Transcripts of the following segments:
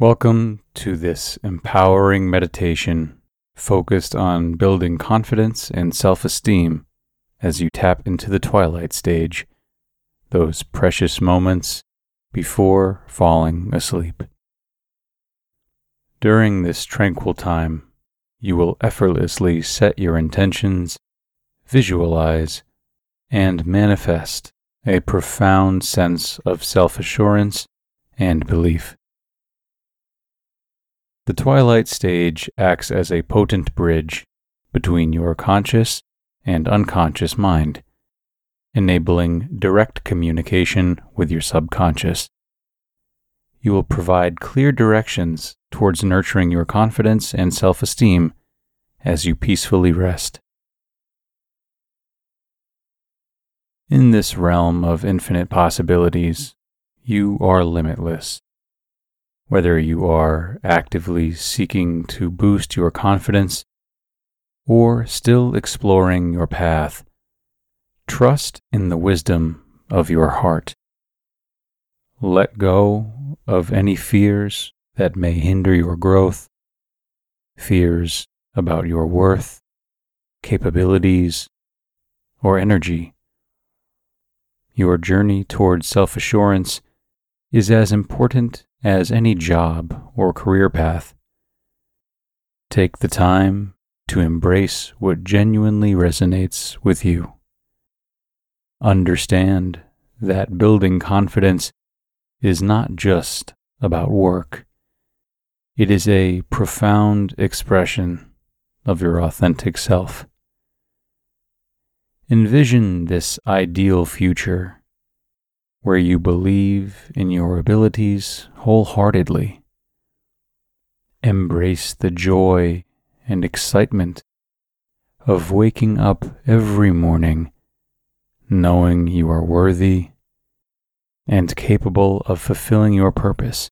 Welcome to this empowering meditation focused on building confidence and self esteem as you tap into the twilight stage, those precious moments before falling asleep. During this tranquil time, you will effortlessly set your intentions, visualize, and manifest a profound sense of self assurance and belief. The twilight stage acts as a potent bridge between your conscious and unconscious mind, enabling direct communication with your subconscious. You will provide clear directions towards nurturing your confidence and self esteem as you peacefully rest. In this realm of infinite possibilities, you are limitless whether you are actively seeking to boost your confidence or still exploring your path, trust in the wisdom of your heart. Let go of any fears that may hinder your growth, fears about your worth, capabilities, or energy. Your journey toward self assurance is as important as any job or career path. Take the time to embrace what genuinely resonates with you. Understand that building confidence is not just about work. It is a profound expression of your authentic self. Envision this ideal future where you believe in your abilities wholeheartedly. Embrace the joy and excitement of waking up every morning knowing you are worthy and capable of fulfilling your purpose.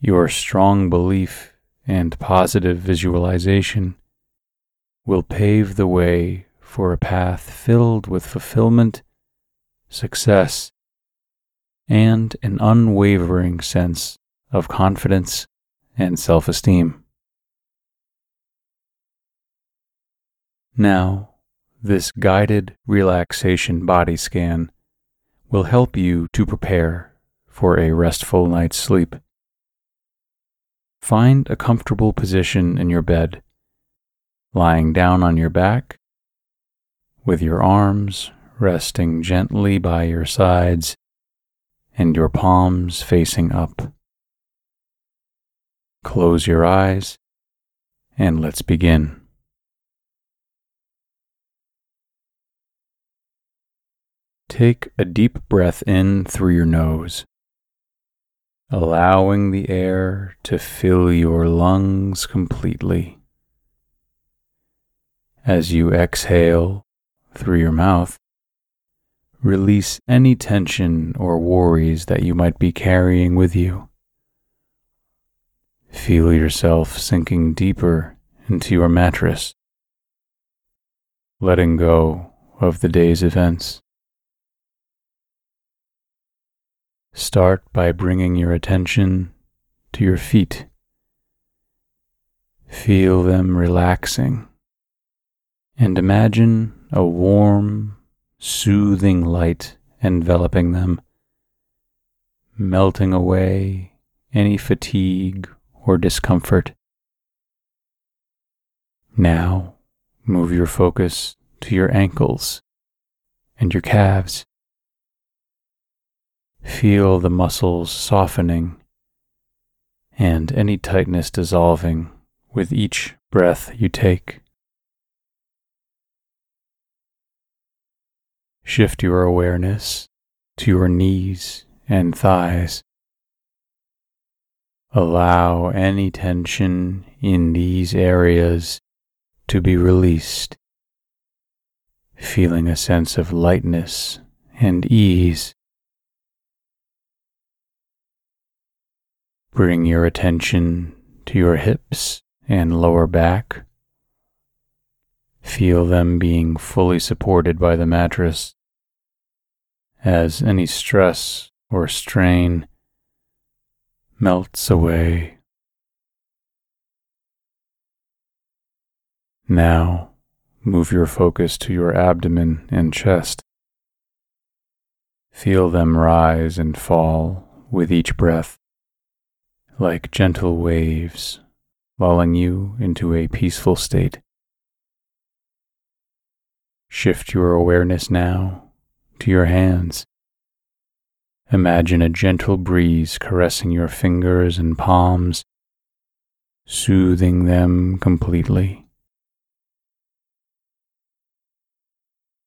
Your strong belief and positive visualization will pave the way for a path filled with fulfillment success, and an unwavering sense of confidence and self esteem. Now, this guided relaxation body scan will help you to prepare for a restful night's sleep. Find a comfortable position in your bed, lying down on your back, with your arms resting gently by your sides and your palms facing up. Close your eyes and let's begin. Take a deep breath in through your nose, allowing the air to fill your lungs completely. As you exhale through your mouth, release any tension or worries that you might be carrying with you. Feel yourself sinking deeper into your mattress, letting go of the day's events. Start by bringing your attention to your feet. Feel them relaxing and imagine a warm, soothing light enveloping them, melting away any fatigue or discomfort. Now move your focus to your ankles and your calves. Feel the muscles softening and any tightness dissolving with each breath you take. Shift your awareness to your knees and thighs. Allow any tension in these areas to be released, feeling a sense of lightness and ease. Bring your attention to your hips and lower back. Feel them being fully supported by the mattress as any stress or strain melts away. Now move your focus to your abdomen and chest. Feel them rise and fall with each breath, like gentle waves lulling you into a peaceful state. Shift your awareness now to your hands Imagine a gentle breeze caressing your fingers and palms, soothing them completely.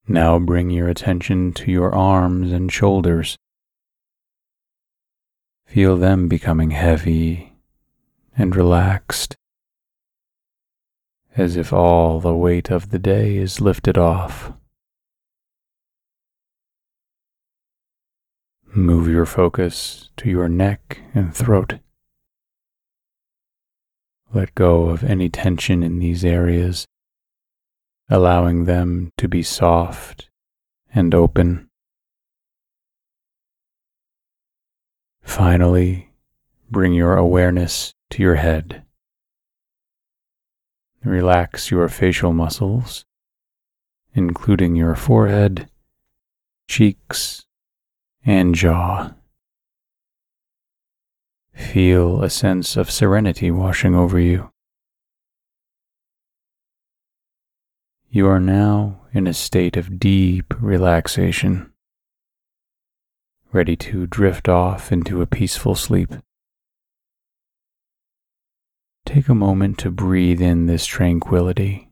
Now bring your attention to your arms and shoulders. Feel them becoming heavy and relaxed, as if all the weight of the day is lifted off. Move your focus to your neck and throat. Let go of any tension in these areas, allowing them to be soft and open. Finally, bring your awareness to your head. Relax your facial muscles, including your forehead, cheeks, and jaw. Feel a sense of serenity washing over you. You are now in a state of deep relaxation, ready to drift off into a peaceful sleep. Take a moment to breathe in this tranquility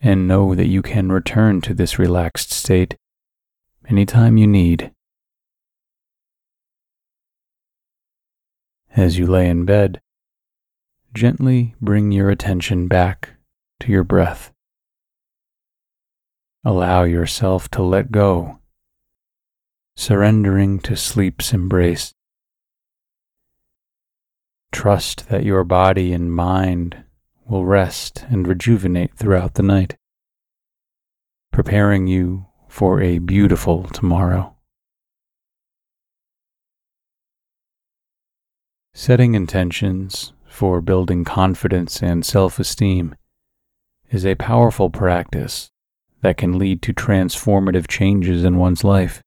and know that you can return to this relaxed state anytime you need. As you lay in bed, gently bring your attention back to your breath. Allow yourself to let go, surrendering to sleep's embrace. Trust that your body and mind will rest and rejuvenate throughout the night, preparing you for a beautiful tomorrow. Setting intentions for building confidence and self esteem is a powerful practice that can lead to transformative changes in one's life.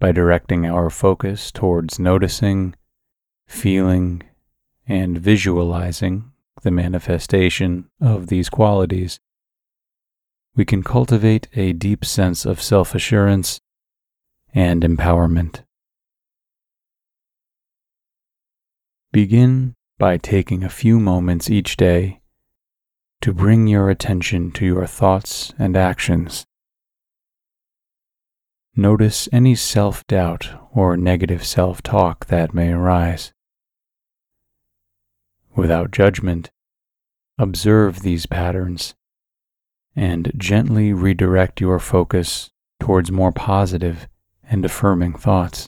By directing our focus towards noticing, feeling, and visualizing the manifestation of these qualities, we can cultivate a deep sense of self assurance and empowerment. Begin by taking a few moments each day to bring your attention to your thoughts and actions. Notice any self doubt or negative self talk that may arise. Without judgment, observe these patterns and gently redirect your focus towards more positive and affirming thoughts.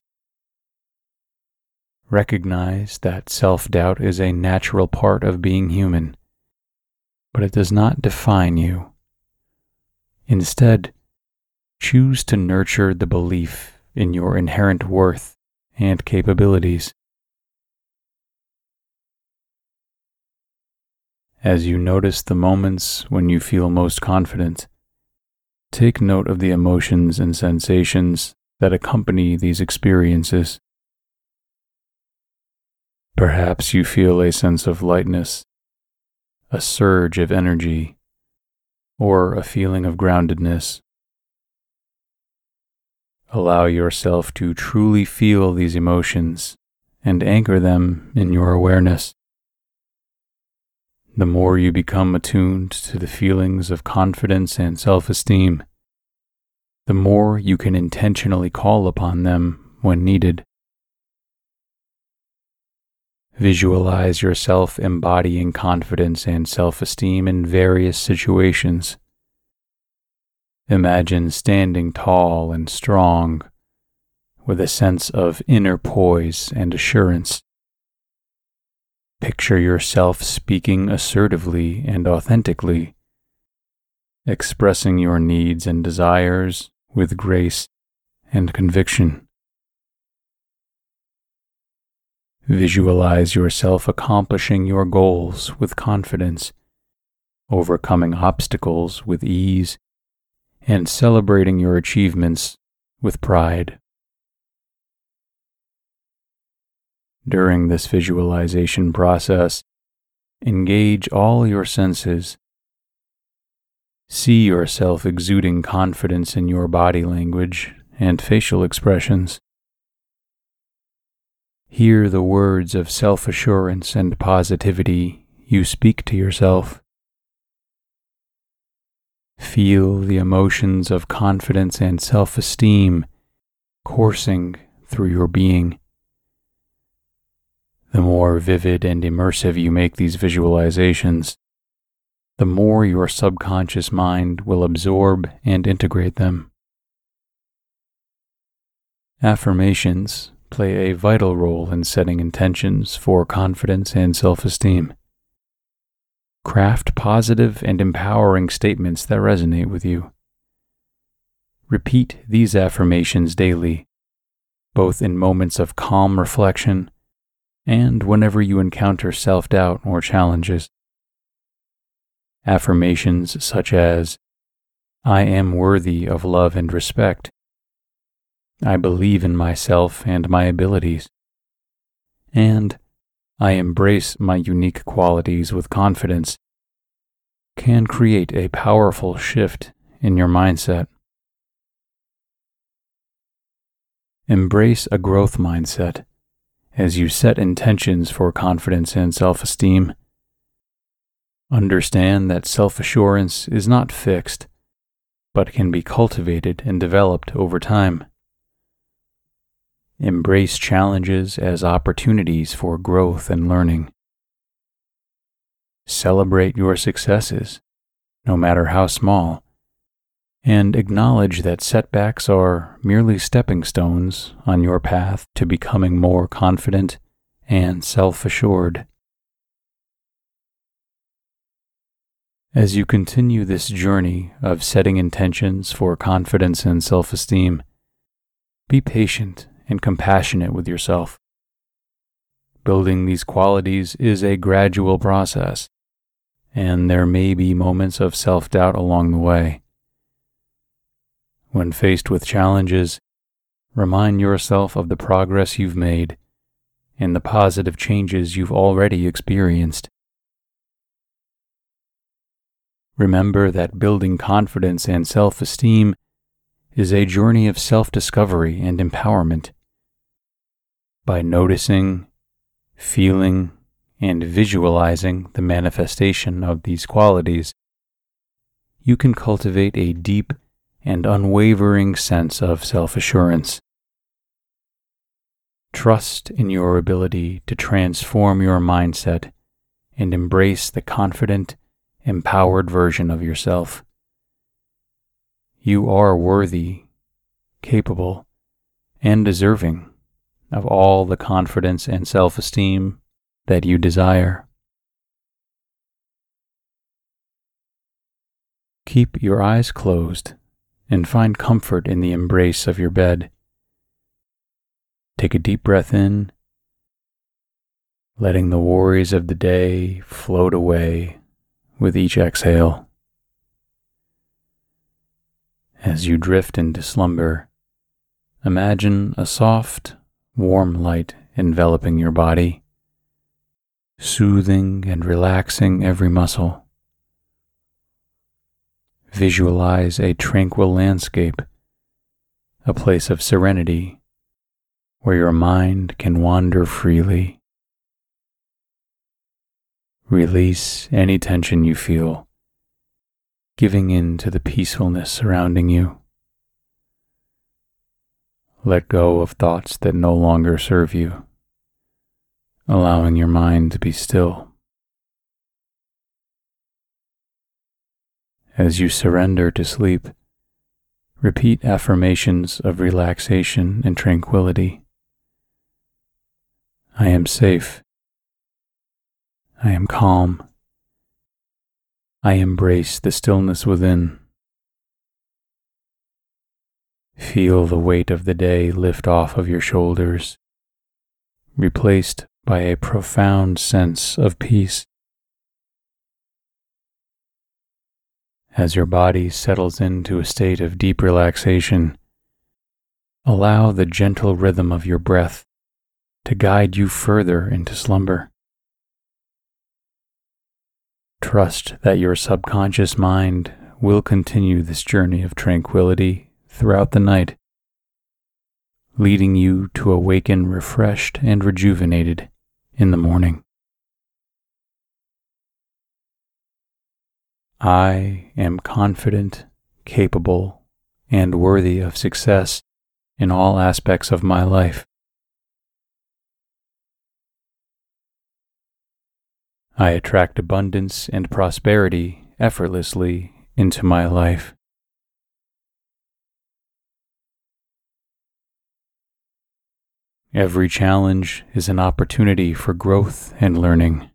Recognize that self doubt is a natural part of being human, but it does not define you. Instead, choose to nurture the belief in your inherent worth and capabilities. As you notice the moments when you feel most confident, take note of the emotions and sensations that accompany these experiences. Perhaps you feel a sense of lightness, a surge of energy, or a feeling of groundedness. Allow yourself to truly feel these emotions and anchor them in your awareness. The more you become attuned to the feelings of confidence and self esteem, the more you can intentionally call upon them when needed. Visualize yourself embodying confidence and self esteem in various situations. Imagine standing tall and strong with a sense of inner poise and assurance. Picture yourself speaking assertively and authentically, expressing your needs and desires with grace and conviction. Visualize yourself accomplishing your goals with confidence, overcoming obstacles with ease, and celebrating your achievements with pride. During this visualization process, engage all your senses. See yourself exuding confidence in your body language and facial expressions. Hear the words of self assurance and positivity you speak to yourself. Feel the emotions of confidence and self esteem coursing through your being. The more vivid and immersive you make these visualizations, the more your subconscious mind will absorb and integrate them. Affirmations play a vital role in setting intentions for confidence and self esteem. Craft positive and empowering statements that resonate with you. Repeat these affirmations daily, both in moments of calm reflection and whenever you encounter self doubt or challenges. Affirmations such as, I am worthy of love and respect I believe in myself and my abilities. And I embrace my unique qualities with confidence can create a powerful shift in your mindset. Embrace a growth mindset as you set intentions for confidence and self esteem. Understand that self assurance is not fixed, but can be cultivated and developed over time. Embrace challenges as opportunities for growth and learning. Celebrate your successes, no matter how small, and acknowledge that setbacks are merely stepping stones on your path to becoming more confident and self assured. As you continue this journey of setting intentions for confidence and self esteem, be patient and compassionate with yourself. Building these qualities is a gradual process, and there may be moments of self doubt along the way. When faced with challenges, remind yourself of the progress you've made and the positive changes you've already experienced. Remember that building confidence and self esteem is a journey of self discovery and empowerment. By noticing, feeling, and visualizing the manifestation of these qualities, you can cultivate a deep and unwavering sense of self assurance. Trust in your ability to transform your mindset and embrace the confident, empowered version of yourself. You are worthy, capable, and deserving of all the confidence and self esteem that you desire. Keep your eyes closed and find comfort in the embrace of your bed. Take a deep breath in, letting the worries of the day float away with each exhale. As you drift into slumber, imagine a soft, warm light enveloping your body, soothing and relaxing every muscle. Visualize a tranquil landscape, a place of serenity where your mind can wander freely. Release any tension you feel, giving in to the peacefulness surrounding you. Let go of thoughts that no longer serve you, allowing your mind to be still. As you surrender to sleep, repeat affirmations of relaxation and tranquility. I am safe. I am calm. I embrace the stillness within. Feel the weight of the day lift off of your shoulders, replaced by a profound sense of peace. As your body settles into a state of deep relaxation, allow the gentle rhythm of your breath to guide you further into slumber. Trust that your subconscious mind will continue this journey of tranquility throughout the night, leading you to awaken refreshed and rejuvenated in the morning. I am confident, capable, and worthy of success in all aspects of my life. I attract abundance and prosperity effortlessly into my life. Every challenge is an opportunity for growth and learning.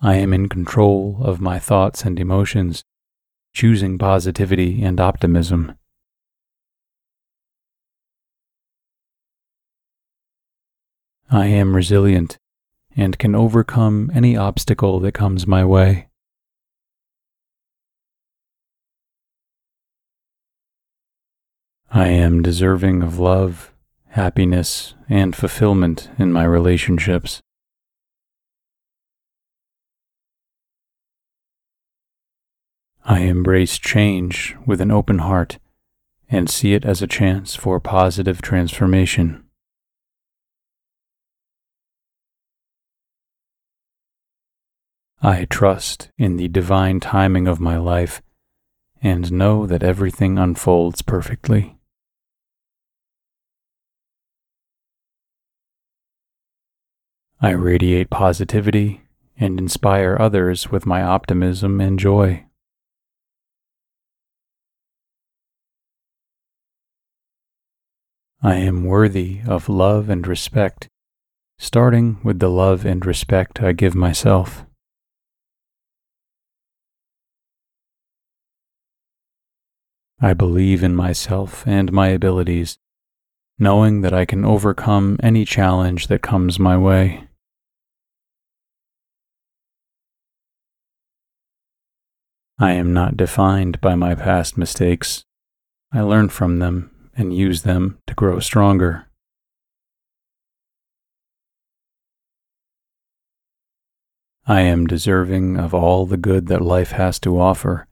I am in control of my thoughts and emotions, choosing positivity and optimism. I am resilient and can overcome any obstacle that comes my way. I am deserving of love, happiness, and fulfillment in my relationships. I embrace change with an open heart and see it as a chance for positive transformation. I trust in the divine timing of my life and know that everything unfolds perfectly. I radiate positivity and inspire others with my optimism and joy. I am worthy of love and respect, starting with the love and respect I give myself. I believe in myself and my abilities, knowing that I can overcome any challenge that comes my way. I am not defined by my past mistakes. I learn from them and use them to grow stronger. I am deserving of all the good that life has to offer,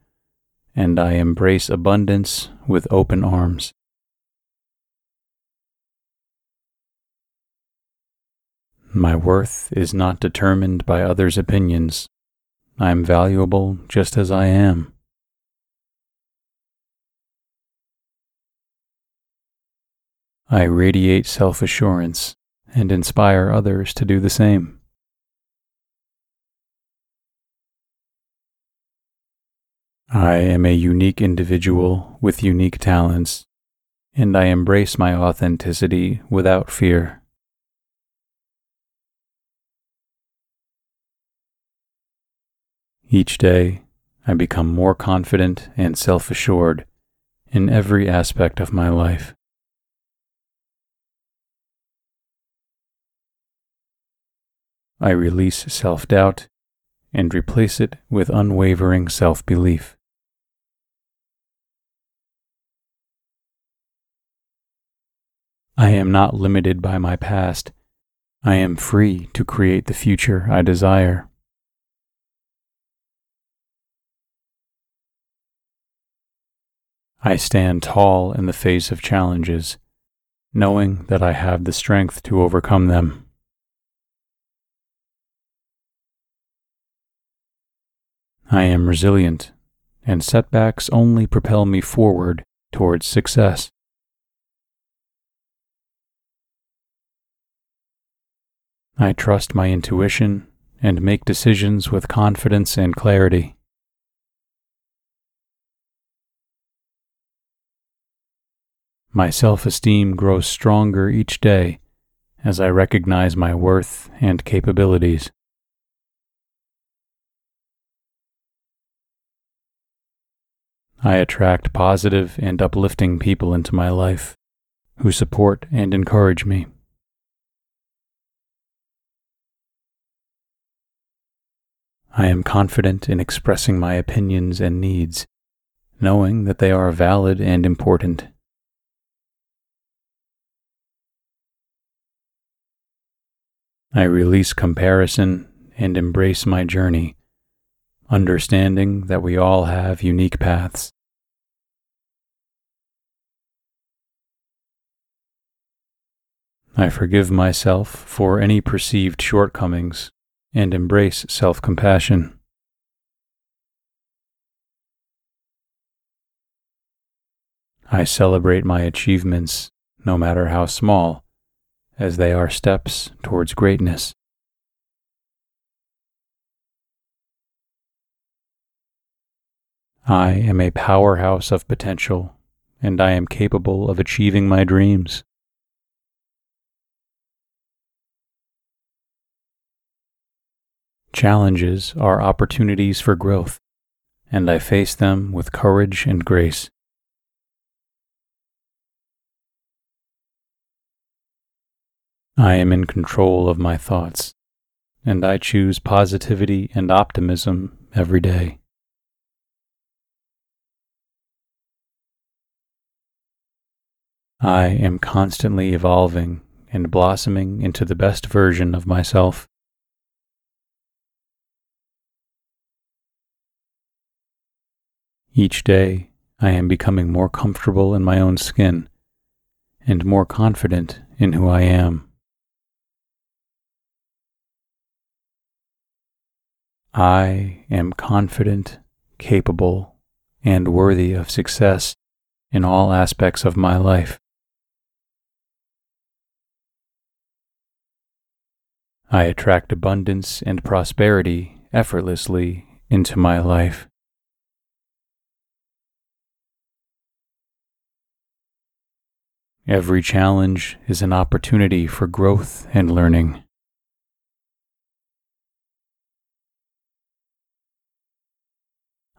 and I embrace abundance with open arms. My worth is not determined by others' opinions. I am valuable just as I am. I radiate self assurance and inspire others to do the same. I am a unique individual with unique talents, and I embrace my authenticity without fear. Each day, I become more confident and self assured in every aspect of my life. I release self doubt and replace it with unwavering self belief. I am not limited by my past. I am free to create the future I desire. I stand tall in the face of challenges, knowing that I have the strength to overcome them. I am resilient, and setbacks only propel me forward towards success. I trust my intuition and make decisions with confidence and clarity. My self esteem grows stronger each day as I recognize my worth and capabilities. I attract positive and uplifting people into my life who support and encourage me. I am confident in expressing my opinions and needs, knowing that they are valid and important. I release comparison and embrace my journey, understanding that we all have unique paths. I forgive myself for any perceived shortcomings and embrace self compassion. I celebrate my achievements, no matter how small, as they are steps towards greatness. I am a powerhouse of potential, and I am capable of achieving my dreams. Challenges are opportunities for growth, and I face them with courage and grace. I am in control of my thoughts, and I choose positivity and optimism every day. I am constantly evolving and blossoming into the best version of myself. Each day, I am becoming more comfortable in my own skin and more confident in who I am. I am confident, capable, and worthy of success in all aspects of my life. I attract abundance and prosperity effortlessly into my life. Every challenge is an opportunity for growth and learning.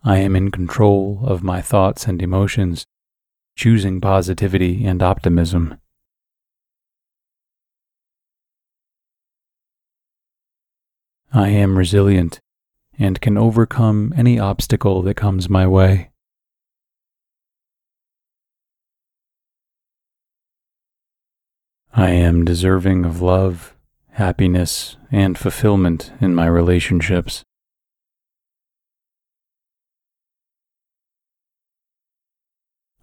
I am in control of my thoughts and emotions, choosing positivity and optimism. I am resilient and can overcome any obstacle that comes my way. I am deserving of love, happiness, and fulfillment in my relationships.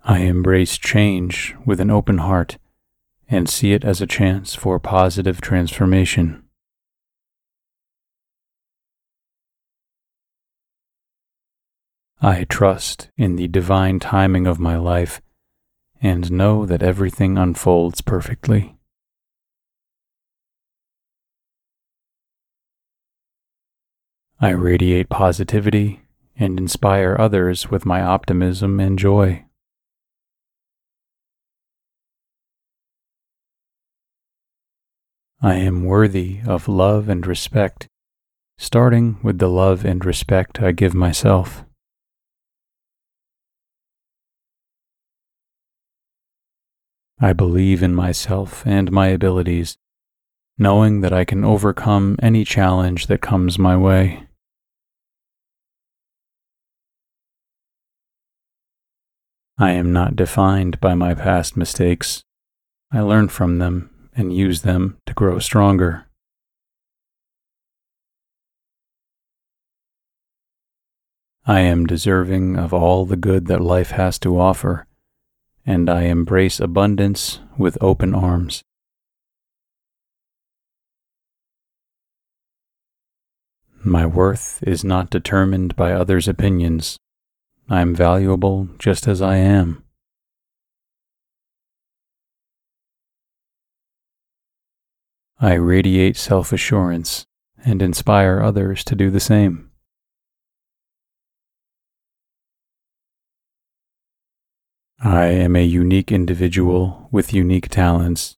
I embrace change with an open heart and see it as a chance for positive transformation. I trust in the divine timing of my life and know that everything unfolds perfectly. I radiate positivity and inspire others with my optimism and joy. I am worthy of love and respect, starting with the love and respect I give myself. I believe in myself and my abilities, knowing that I can overcome any challenge that comes my way. I am not defined by my past mistakes. I learn from them and use them to grow stronger. I am deserving of all the good that life has to offer, and I embrace abundance with open arms. My worth is not determined by others' opinions. I am valuable just as I am. I radiate self assurance and inspire others to do the same. I am a unique individual with unique talents,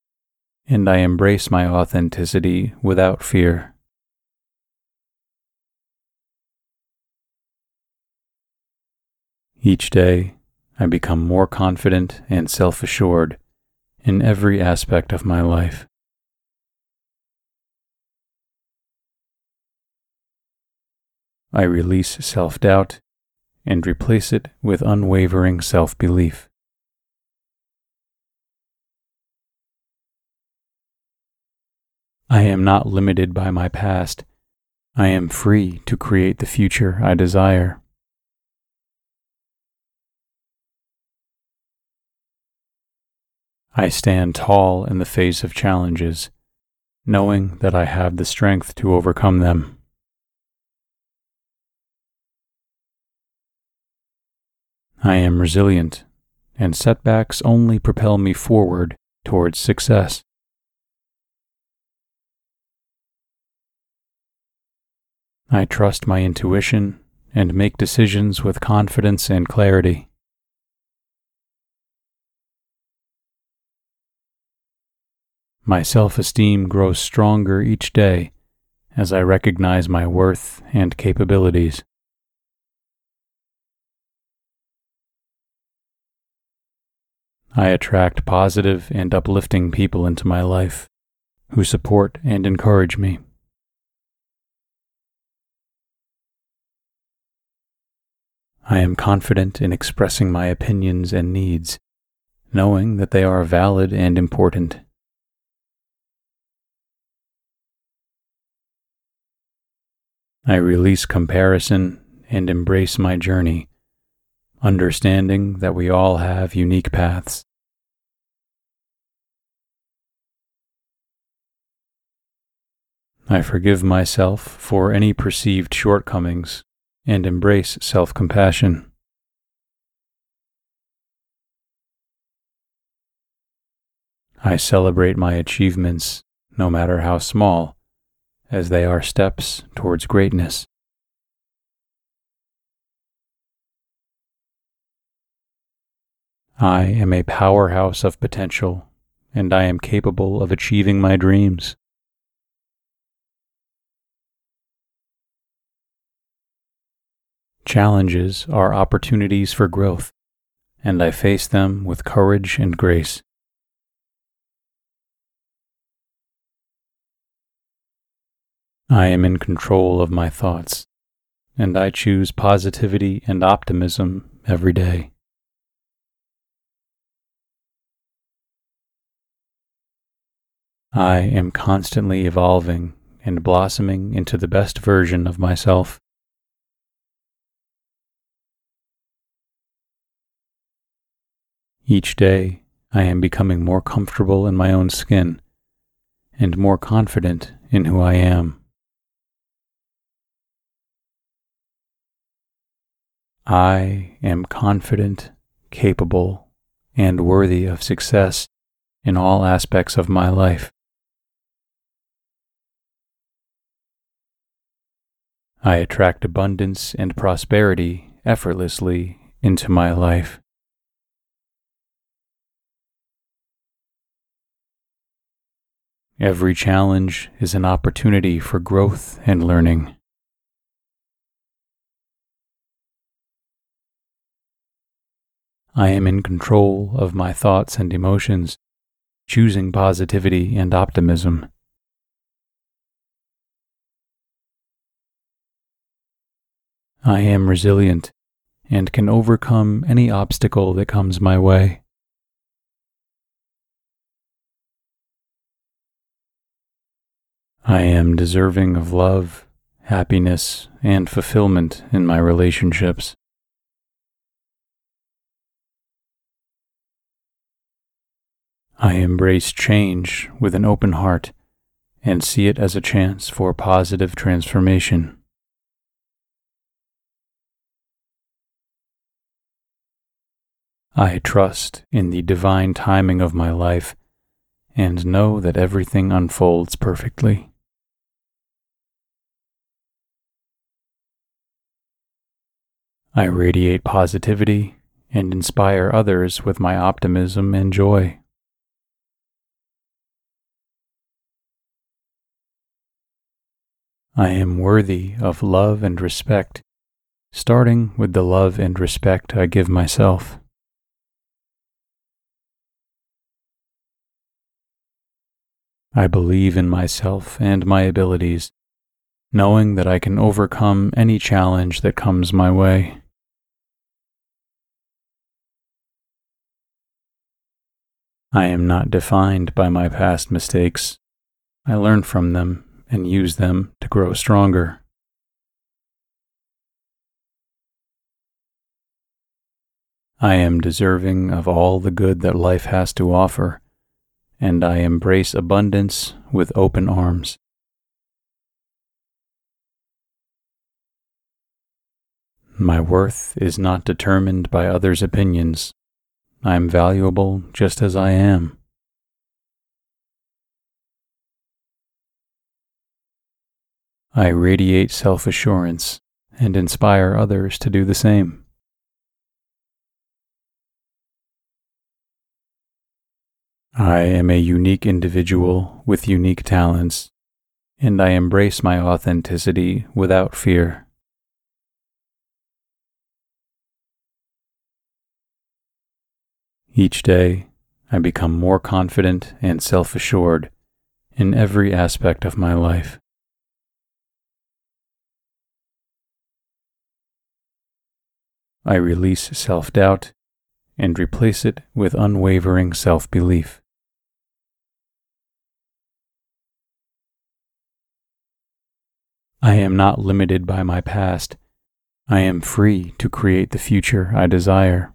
and I embrace my authenticity without fear. Each day, I become more confident and self assured in every aspect of my life. I release self doubt and replace it with unwavering self belief. I am not limited by my past. I am free to create the future I desire. I stand tall in the face of challenges, knowing that I have the strength to overcome them. I am resilient, and setbacks only propel me forward towards success. I trust my intuition and make decisions with confidence and clarity. My self esteem grows stronger each day as I recognize my worth and capabilities. I attract positive and uplifting people into my life who support and encourage me. I am confident in expressing my opinions and needs, knowing that they are valid and important. I release comparison and embrace my journey understanding that we all have unique paths. I forgive myself for any perceived shortcomings and embrace self compassion. I celebrate my achievements, no matter how small, as they are steps towards greatness. I am a powerhouse of potential, and I am capable of achieving my dreams. Challenges are opportunities for growth, and I face them with courage and grace. I am in control of my thoughts, and I choose positivity and optimism every day. I am constantly evolving and blossoming into the best version of myself. Each day, I am becoming more comfortable in my own skin and more confident in who I am. I am confident, capable, and worthy of success in all aspects of my life. I attract abundance and prosperity effortlessly into my life. Every challenge is an opportunity for growth and learning. I am in control of my thoughts and emotions, choosing positivity and optimism. I am resilient and can overcome any obstacle that comes my way. I am deserving of love, happiness, and fulfillment in my relationships. I embrace change with an open heart and see it as a chance for positive transformation. I trust in the divine timing of my life and know that everything unfolds perfectly. I radiate positivity and inspire others with my optimism and joy. I am worthy of love and respect, starting with the love and respect I give myself. I believe in myself and my abilities, knowing that I can overcome any challenge that comes my way. I am not defined by my past mistakes. I learn from them and use them to grow stronger. I am deserving of all the good that life has to offer, and I embrace abundance with open arms. My worth is not determined by others' opinions, I am valuable just as I am. I radiate self assurance and inspire others to do the same. I am a unique individual with unique talents, and I embrace my authenticity without fear. Each day, I become more confident and self assured in every aspect of my life. I release self doubt and replace it with unwavering self belief. I am not limited by my past. I am free to create the future I desire.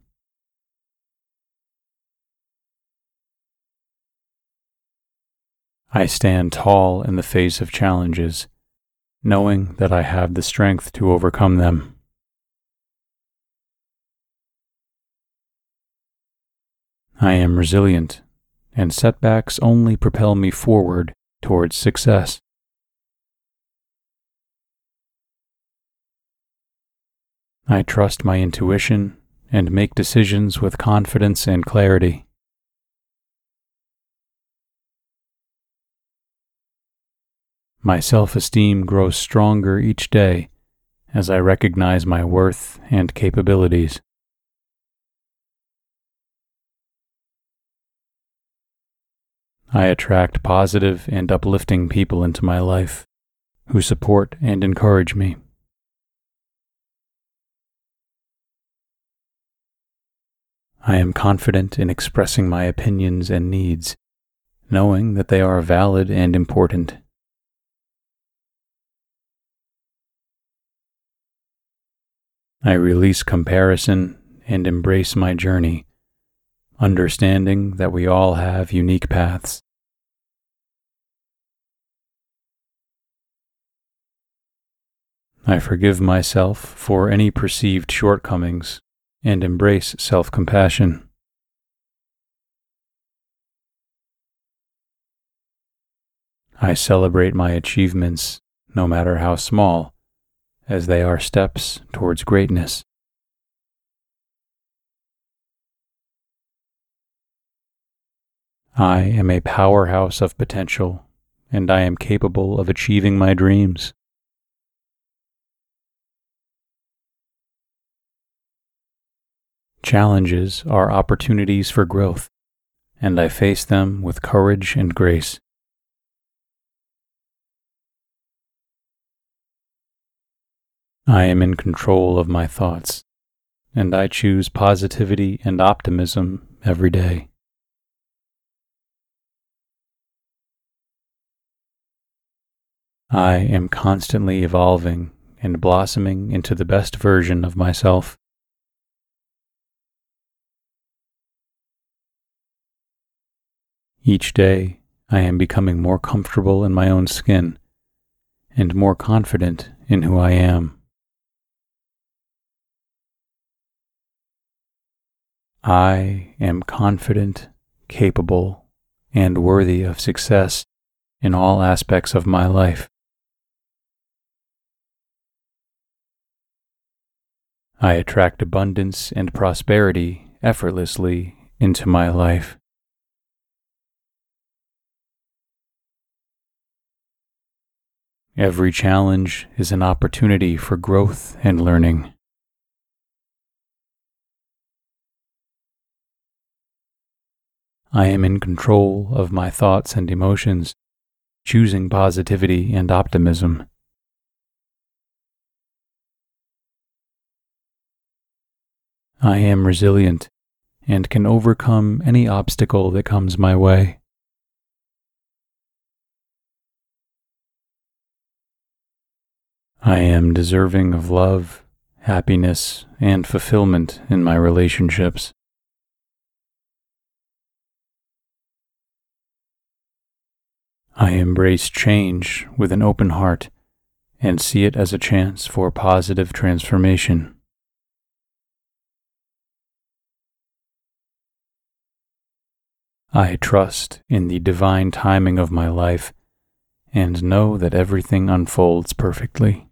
I stand tall in the face of challenges, knowing that I have the strength to overcome them. I am resilient, and setbacks only propel me forward towards success. I trust my intuition and make decisions with confidence and clarity. My self esteem grows stronger each day as I recognize my worth and capabilities. I attract positive and uplifting people into my life who support and encourage me. I am confident in expressing my opinions and needs, knowing that they are valid and important. I release comparison and embrace my journey, understanding that we all have unique paths. I forgive myself for any perceived shortcomings and embrace self compassion. I celebrate my achievements, no matter how small, as they are steps towards greatness. I am a powerhouse of potential, and I am capable of achieving my dreams. Challenges are opportunities for growth, and I face them with courage and grace. I am in control of my thoughts, and I choose positivity and optimism every day. I am constantly evolving and blossoming into the best version of myself. Each day, I am becoming more comfortable in my own skin and more confident in who I am. I am confident, capable, and worthy of success in all aspects of my life. I attract abundance and prosperity effortlessly into my life. Every challenge is an opportunity for growth and learning. I am in control of my thoughts and emotions, choosing positivity and optimism. I am resilient and can overcome any obstacle that comes my way. I am deserving of love, happiness, and fulfillment in my relationships. I embrace change with an open heart and see it as a chance for positive transformation. I trust in the divine timing of my life and know that everything unfolds perfectly.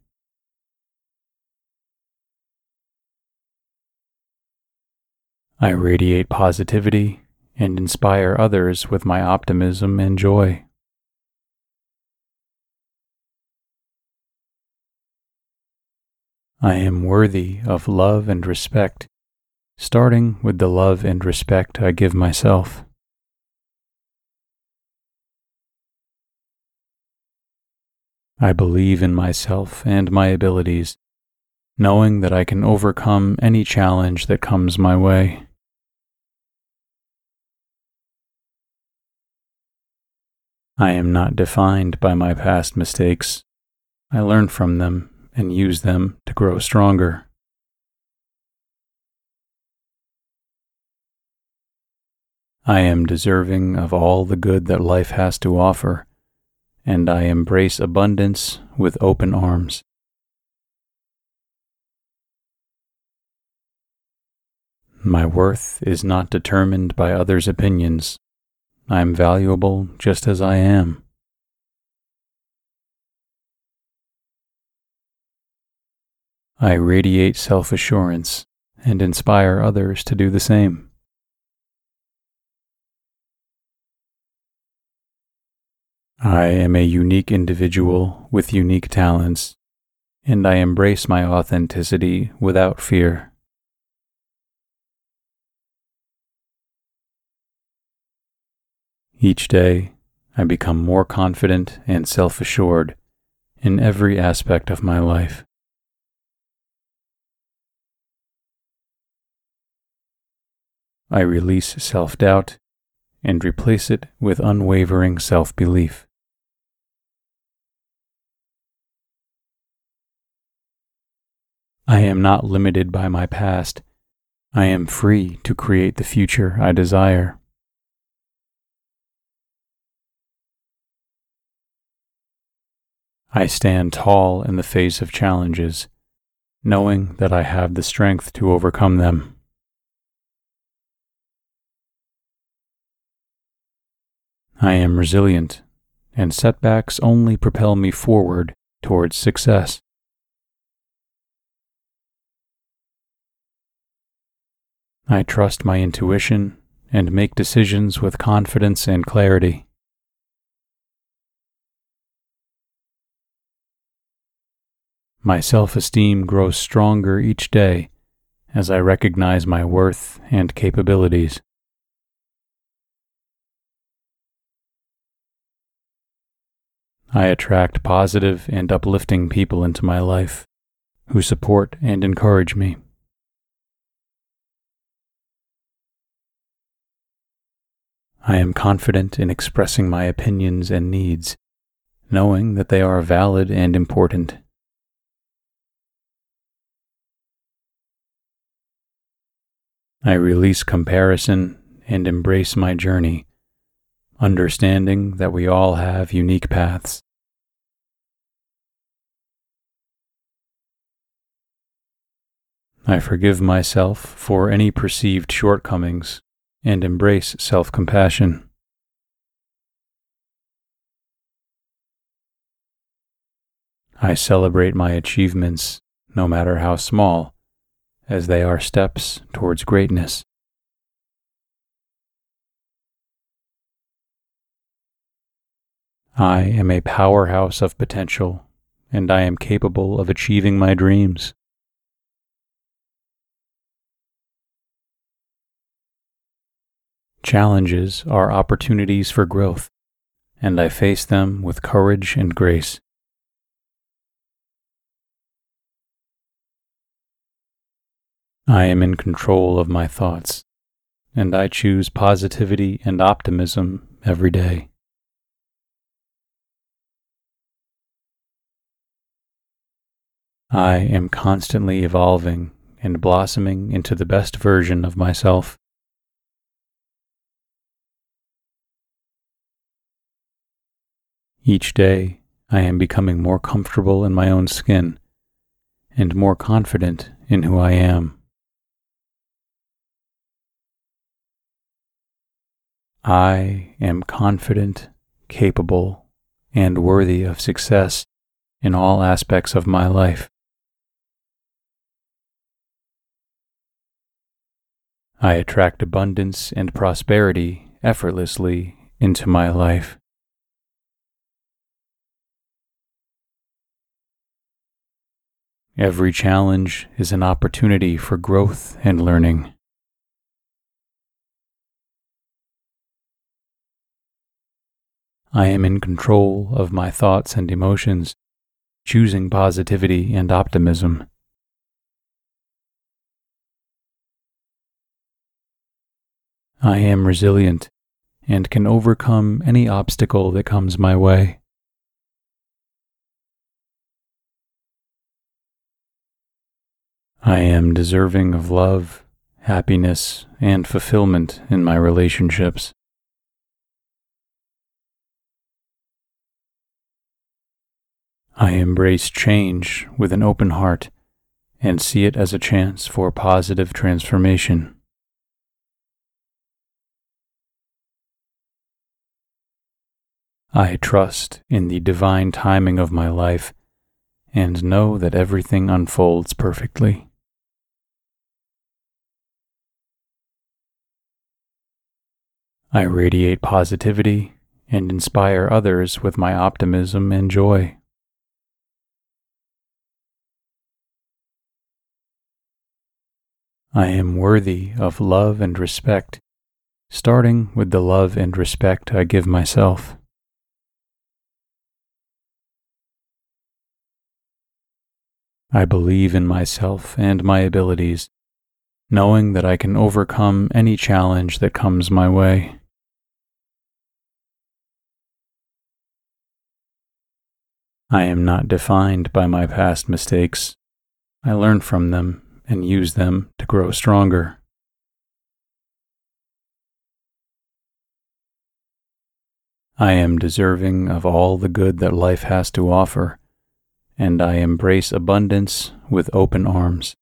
I radiate positivity and inspire others with my optimism and joy. I am worthy of love and respect, starting with the love and respect I give myself. I believe in myself and my abilities, knowing that I can overcome any challenge that comes my way. I am not defined by my past mistakes. I learn from them and use them to grow stronger. I am deserving of all the good that life has to offer, and I embrace abundance with open arms. My worth is not determined by others' opinions. I am valuable just as I am. I radiate self assurance and inspire others to do the same. I am a unique individual with unique talents, and I embrace my authenticity without fear. Each day, I become more confident and self assured in every aspect of my life. I release self doubt and replace it with unwavering self belief. I am not limited by my past. I am free to create the future I desire. I stand tall in the face of challenges, knowing that I have the strength to overcome them. I am resilient, and setbacks only propel me forward towards success. I trust my intuition and make decisions with confidence and clarity. My self esteem grows stronger each day as I recognize my worth and capabilities. I attract positive and uplifting people into my life who support and encourage me. I am confident in expressing my opinions and needs, knowing that they are valid and important. I release comparison and embrace my journey, understanding that we all have unique paths. I forgive myself for any perceived shortcomings and embrace self compassion. I celebrate my achievements, no matter how small, as they are steps towards greatness. I am a powerhouse of potential, and I am capable of achieving my dreams. Challenges are opportunities for growth, and I face them with courage and grace. I am in control of my thoughts, and I choose positivity and optimism every day. I am constantly evolving and blossoming into the best version of myself. Each day, I am becoming more comfortable in my own skin and more confident in who I am. I am confident, capable, and worthy of success in all aspects of my life. I attract abundance and prosperity effortlessly into my life. Every challenge is an opportunity for growth and learning. I am in control of my thoughts and emotions, choosing positivity and optimism. I am resilient and can overcome any obstacle that comes my way. I am deserving of love, happiness, and fulfillment in my relationships. I embrace change with an open heart and see it as a chance for positive transformation. I trust in the divine timing of my life and know that everything unfolds perfectly. I radiate positivity and inspire others with my optimism and joy. I am worthy of love and respect, starting with the love and respect I give myself. I believe in myself and my abilities, knowing that I can overcome any challenge that comes my way. I am not defined by my past mistakes. I learn from them and use them to grow stronger. I am deserving of all the good that life has to offer, and I embrace abundance with open arms.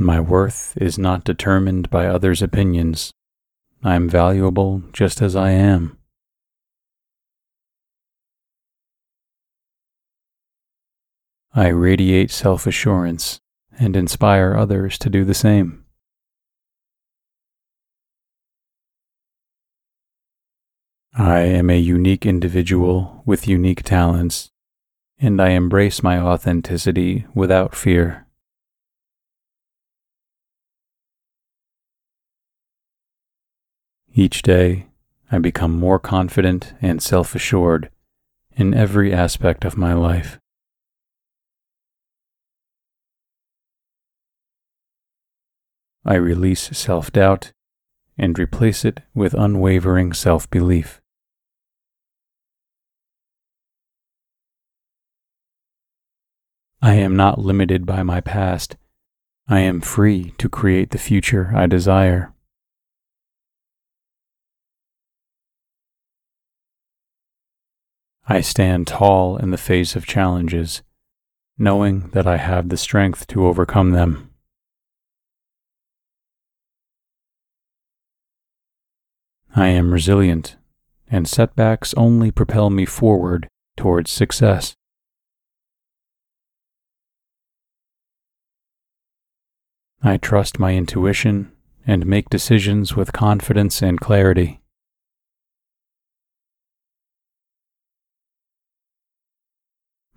My worth is not determined by others' opinions. I am valuable just as I am. I radiate self assurance and inspire others to do the same. I am a unique individual with unique talents, and I embrace my authenticity without fear. Each day, I become more confident and self assured in every aspect of my life. I release self doubt and replace it with unwavering self belief. I am not limited by my past. I am free to create the future I desire. I stand tall in the face of challenges, knowing that I have the strength to overcome them. I am resilient, and setbacks only propel me forward towards success. I trust my intuition and make decisions with confidence and clarity.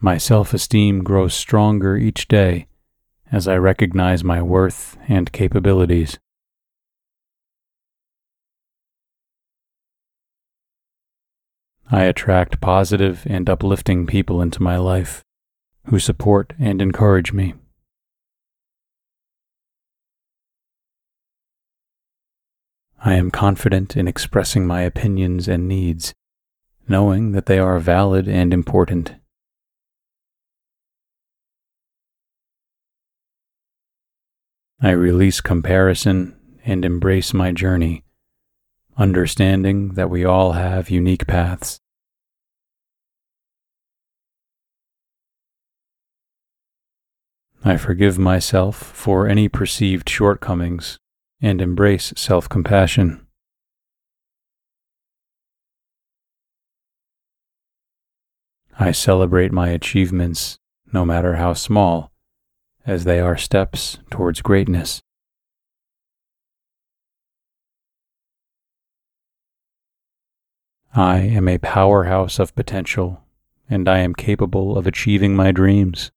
My self esteem grows stronger each day as I recognize my worth and capabilities. I attract positive and uplifting people into my life who support and encourage me. I am confident in expressing my opinions and needs, knowing that they are valid and important. I release comparison and embrace my journey, understanding that we all have unique paths. I forgive myself for any perceived shortcomings and embrace self compassion. I celebrate my achievements, no matter how small, as they are steps towards greatness. I am a powerhouse of potential, and I am capable of achieving my dreams.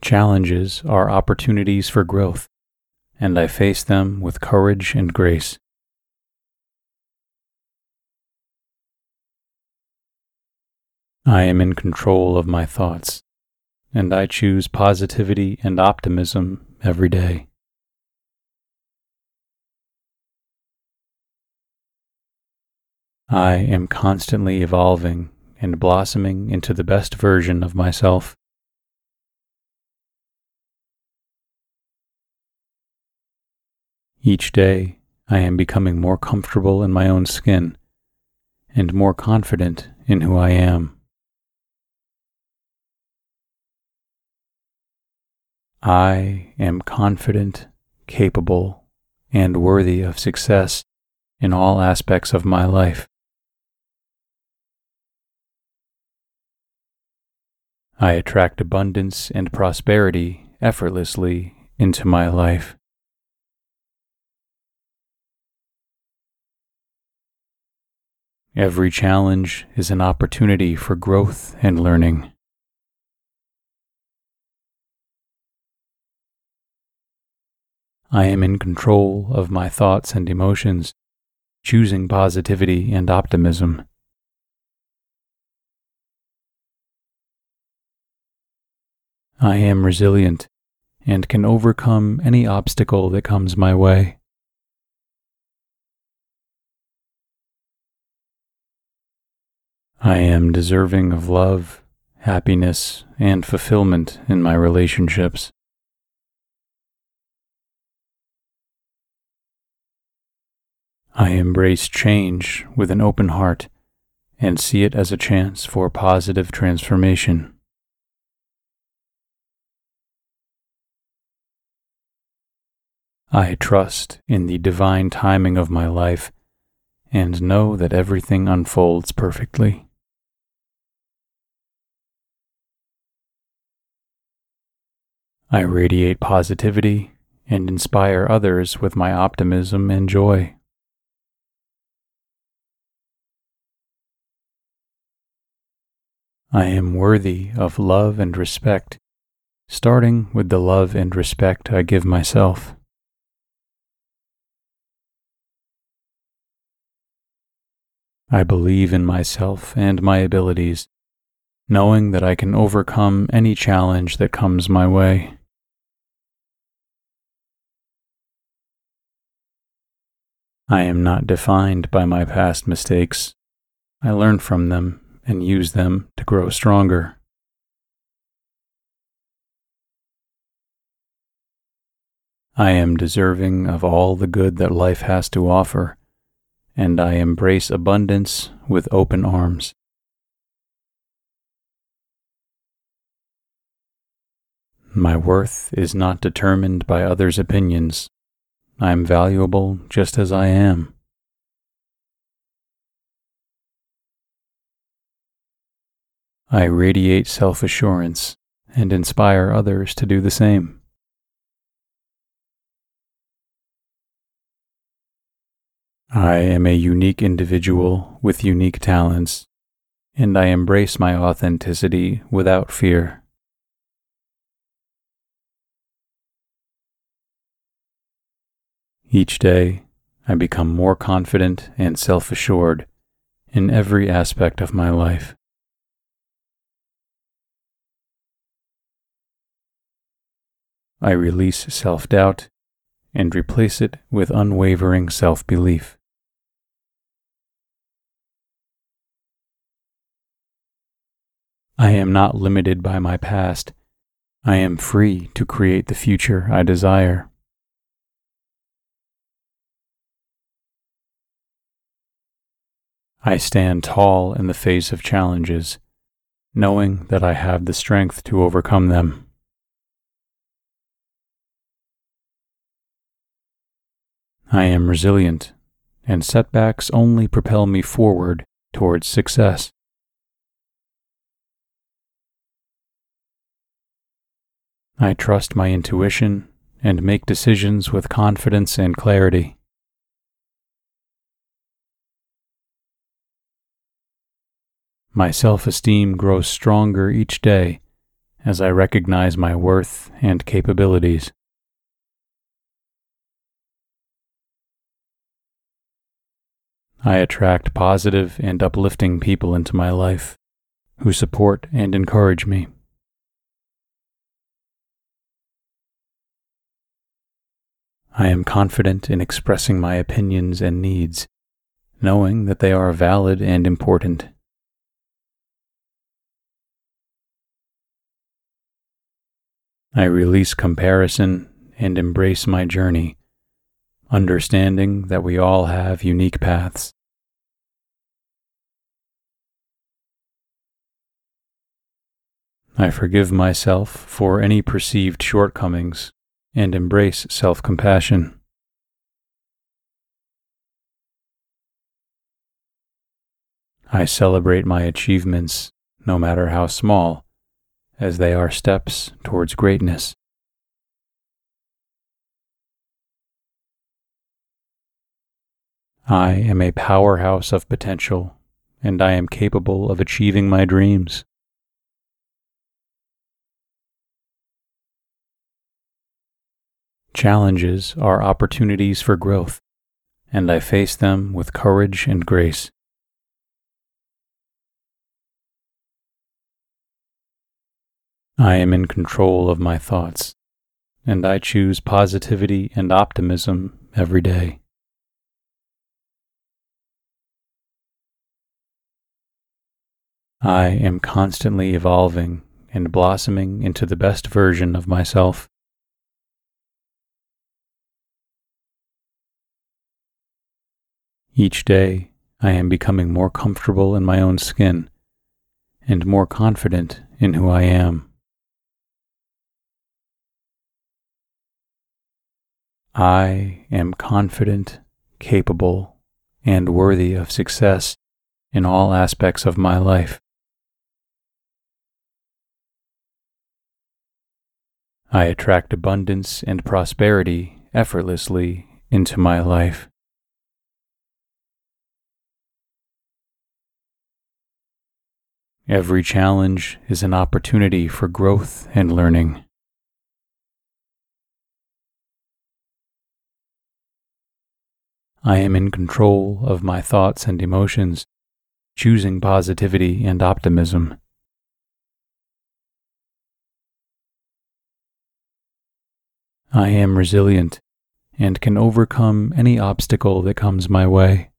Challenges are opportunities for growth, and I face them with courage and grace. I am in control of my thoughts, and I choose positivity and optimism every day. I am constantly evolving and blossoming into the best version of myself. Each day, I am becoming more comfortable in my own skin and more confident in who I am. I am confident, capable, and worthy of success in all aspects of my life. I attract abundance and prosperity effortlessly into my life. Every challenge is an opportunity for growth and learning. I am in control of my thoughts and emotions, choosing positivity and optimism. I am resilient and can overcome any obstacle that comes my way. I am deserving of love, happiness, and fulfillment in my relationships. I embrace change with an open heart and see it as a chance for positive transformation. I trust in the divine timing of my life and know that everything unfolds perfectly. I radiate positivity and inspire others with my optimism and joy. I am worthy of love and respect, starting with the love and respect I give myself. I believe in myself and my abilities, knowing that I can overcome any challenge that comes my way. I am not defined by my past mistakes. I learn from them and use them to grow stronger. I am deserving of all the good that life has to offer, and I embrace abundance with open arms. My worth is not determined by others' opinions. I am valuable just as I am. I radiate self assurance and inspire others to do the same. I am a unique individual with unique talents, and I embrace my authenticity without fear. Each day, I become more confident and self assured in every aspect of my life. I release self doubt and replace it with unwavering self belief. I am not limited by my past. I am free to create the future I desire. I stand tall in the face of challenges, knowing that I have the strength to overcome them. I am resilient, and setbacks only propel me forward towards success. I trust my intuition and make decisions with confidence and clarity. My self esteem grows stronger each day as I recognize my worth and capabilities. I attract positive and uplifting people into my life who support and encourage me. I am confident in expressing my opinions and needs, knowing that they are valid and important. I release comparison and embrace my journey, understanding that we all have unique paths. I forgive myself for any perceived shortcomings and embrace self compassion. I celebrate my achievements, no matter how small, as they are steps towards greatness. I am a powerhouse of potential, and I am capable of achieving my dreams. Challenges are opportunities for growth, and I face them with courage and grace. I am in control of my thoughts, and I choose positivity and optimism every day. I am constantly evolving and blossoming into the best version of myself. Each day, I am becoming more comfortable in my own skin and more confident in who I am. I am confident, capable, and worthy of success in all aspects of my life. I attract abundance and prosperity effortlessly into my life. Every challenge is an opportunity for growth and learning. I am in control of my thoughts and emotions, choosing positivity and optimism. I am resilient and can overcome any obstacle that comes my way.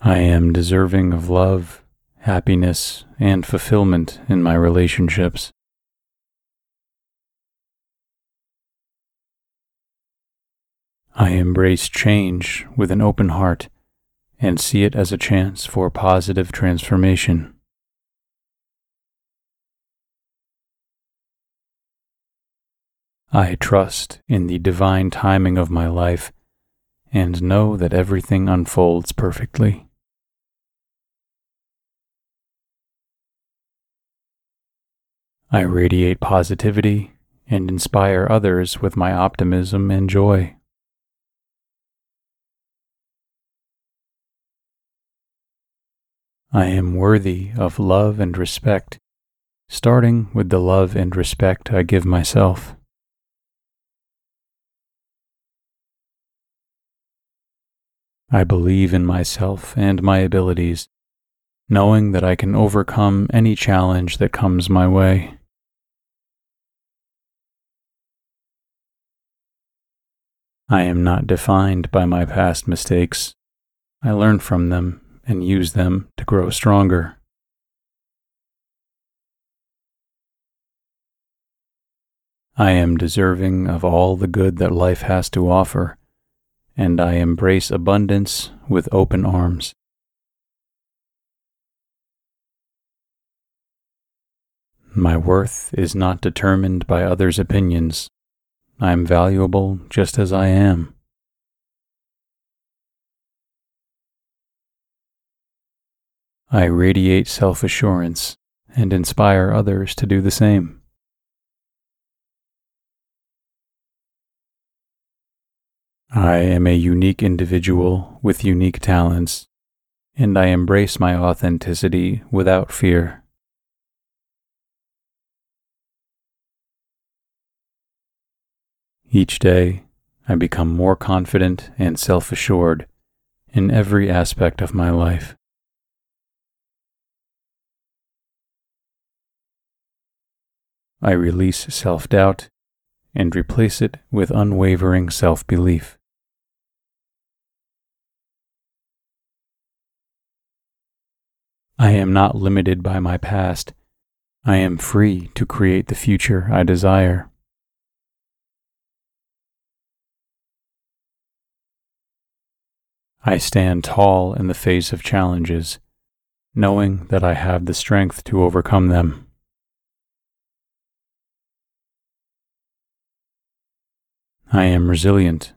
I am deserving of love, happiness, and fulfillment in my relationships. I embrace change with an open heart and see it as a chance for positive transformation. I trust in the divine timing of my life and know that everything unfolds perfectly. I radiate positivity and inspire others with my optimism and joy. I am worthy of love and respect, starting with the love and respect I give myself. I believe in myself and my abilities, knowing that I can overcome any challenge that comes my way. I am not defined by my past mistakes. I learn from them and use them to grow stronger. I am deserving of all the good that life has to offer and I embrace abundance with open arms. My worth is not determined by others' opinions. I am valuable just as I am. I radiate self assurance and inspire others to do the same. I am a unique individual with unique talents, and I embrace my authenticity without fear. Each day, I become more confident and self assured in every aspect of my life. I release self doubt and replace it with unwavering self belief. I am not limited by my past. I am free to create the future I desire. I stand tall in the face of challenges, knowing that I have the strength to overcome them. I am resilient,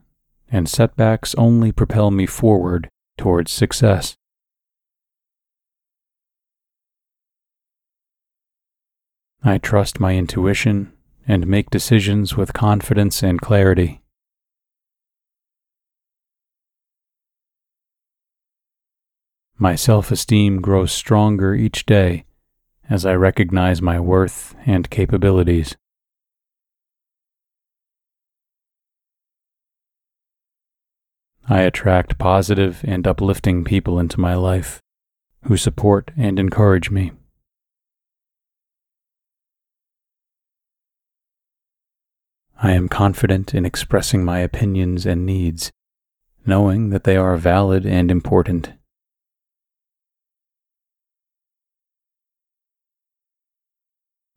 and setbacks only propel me forward towards success. I trust my intuition and make decisions with confidence and clarity. My self esteem grows stronger each day as I recognize my worth and capabilities. I attract positive and uplifting people into my life who support and encourage me. I am confident in expressing my opinions and needs, knowing that they are valid and important.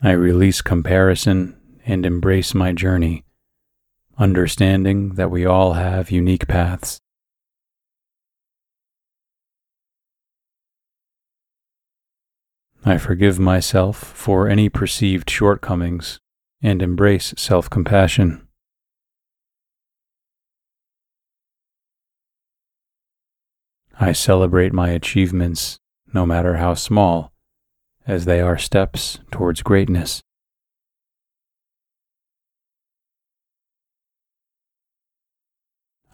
I release comparison and embrace my journey, understanding that we all have unique paths. I forgive myself for any perceived shortcomings and embrace self compassion. I celebrate my achievements, no matter how small, as they are steps towards greatness.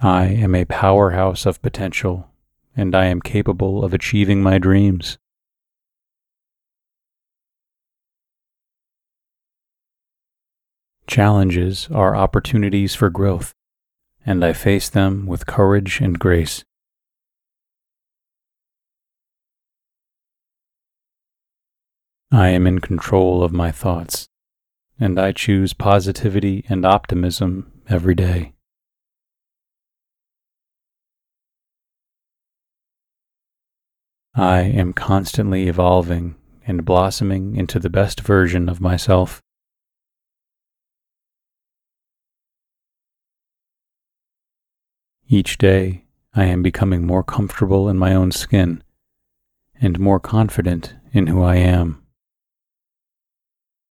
I am a powerhouse of potential, and I am capable of achieving my dreams. Challenges are opportunities for growth, and I face them with courage and grace. I am in control of my thoughts, and I choose positivity and optimism every day. I am constantly evolving and blossoming into the best version of myself. Each day, I am becoming more comfortable in my own skin and more confident in who I am.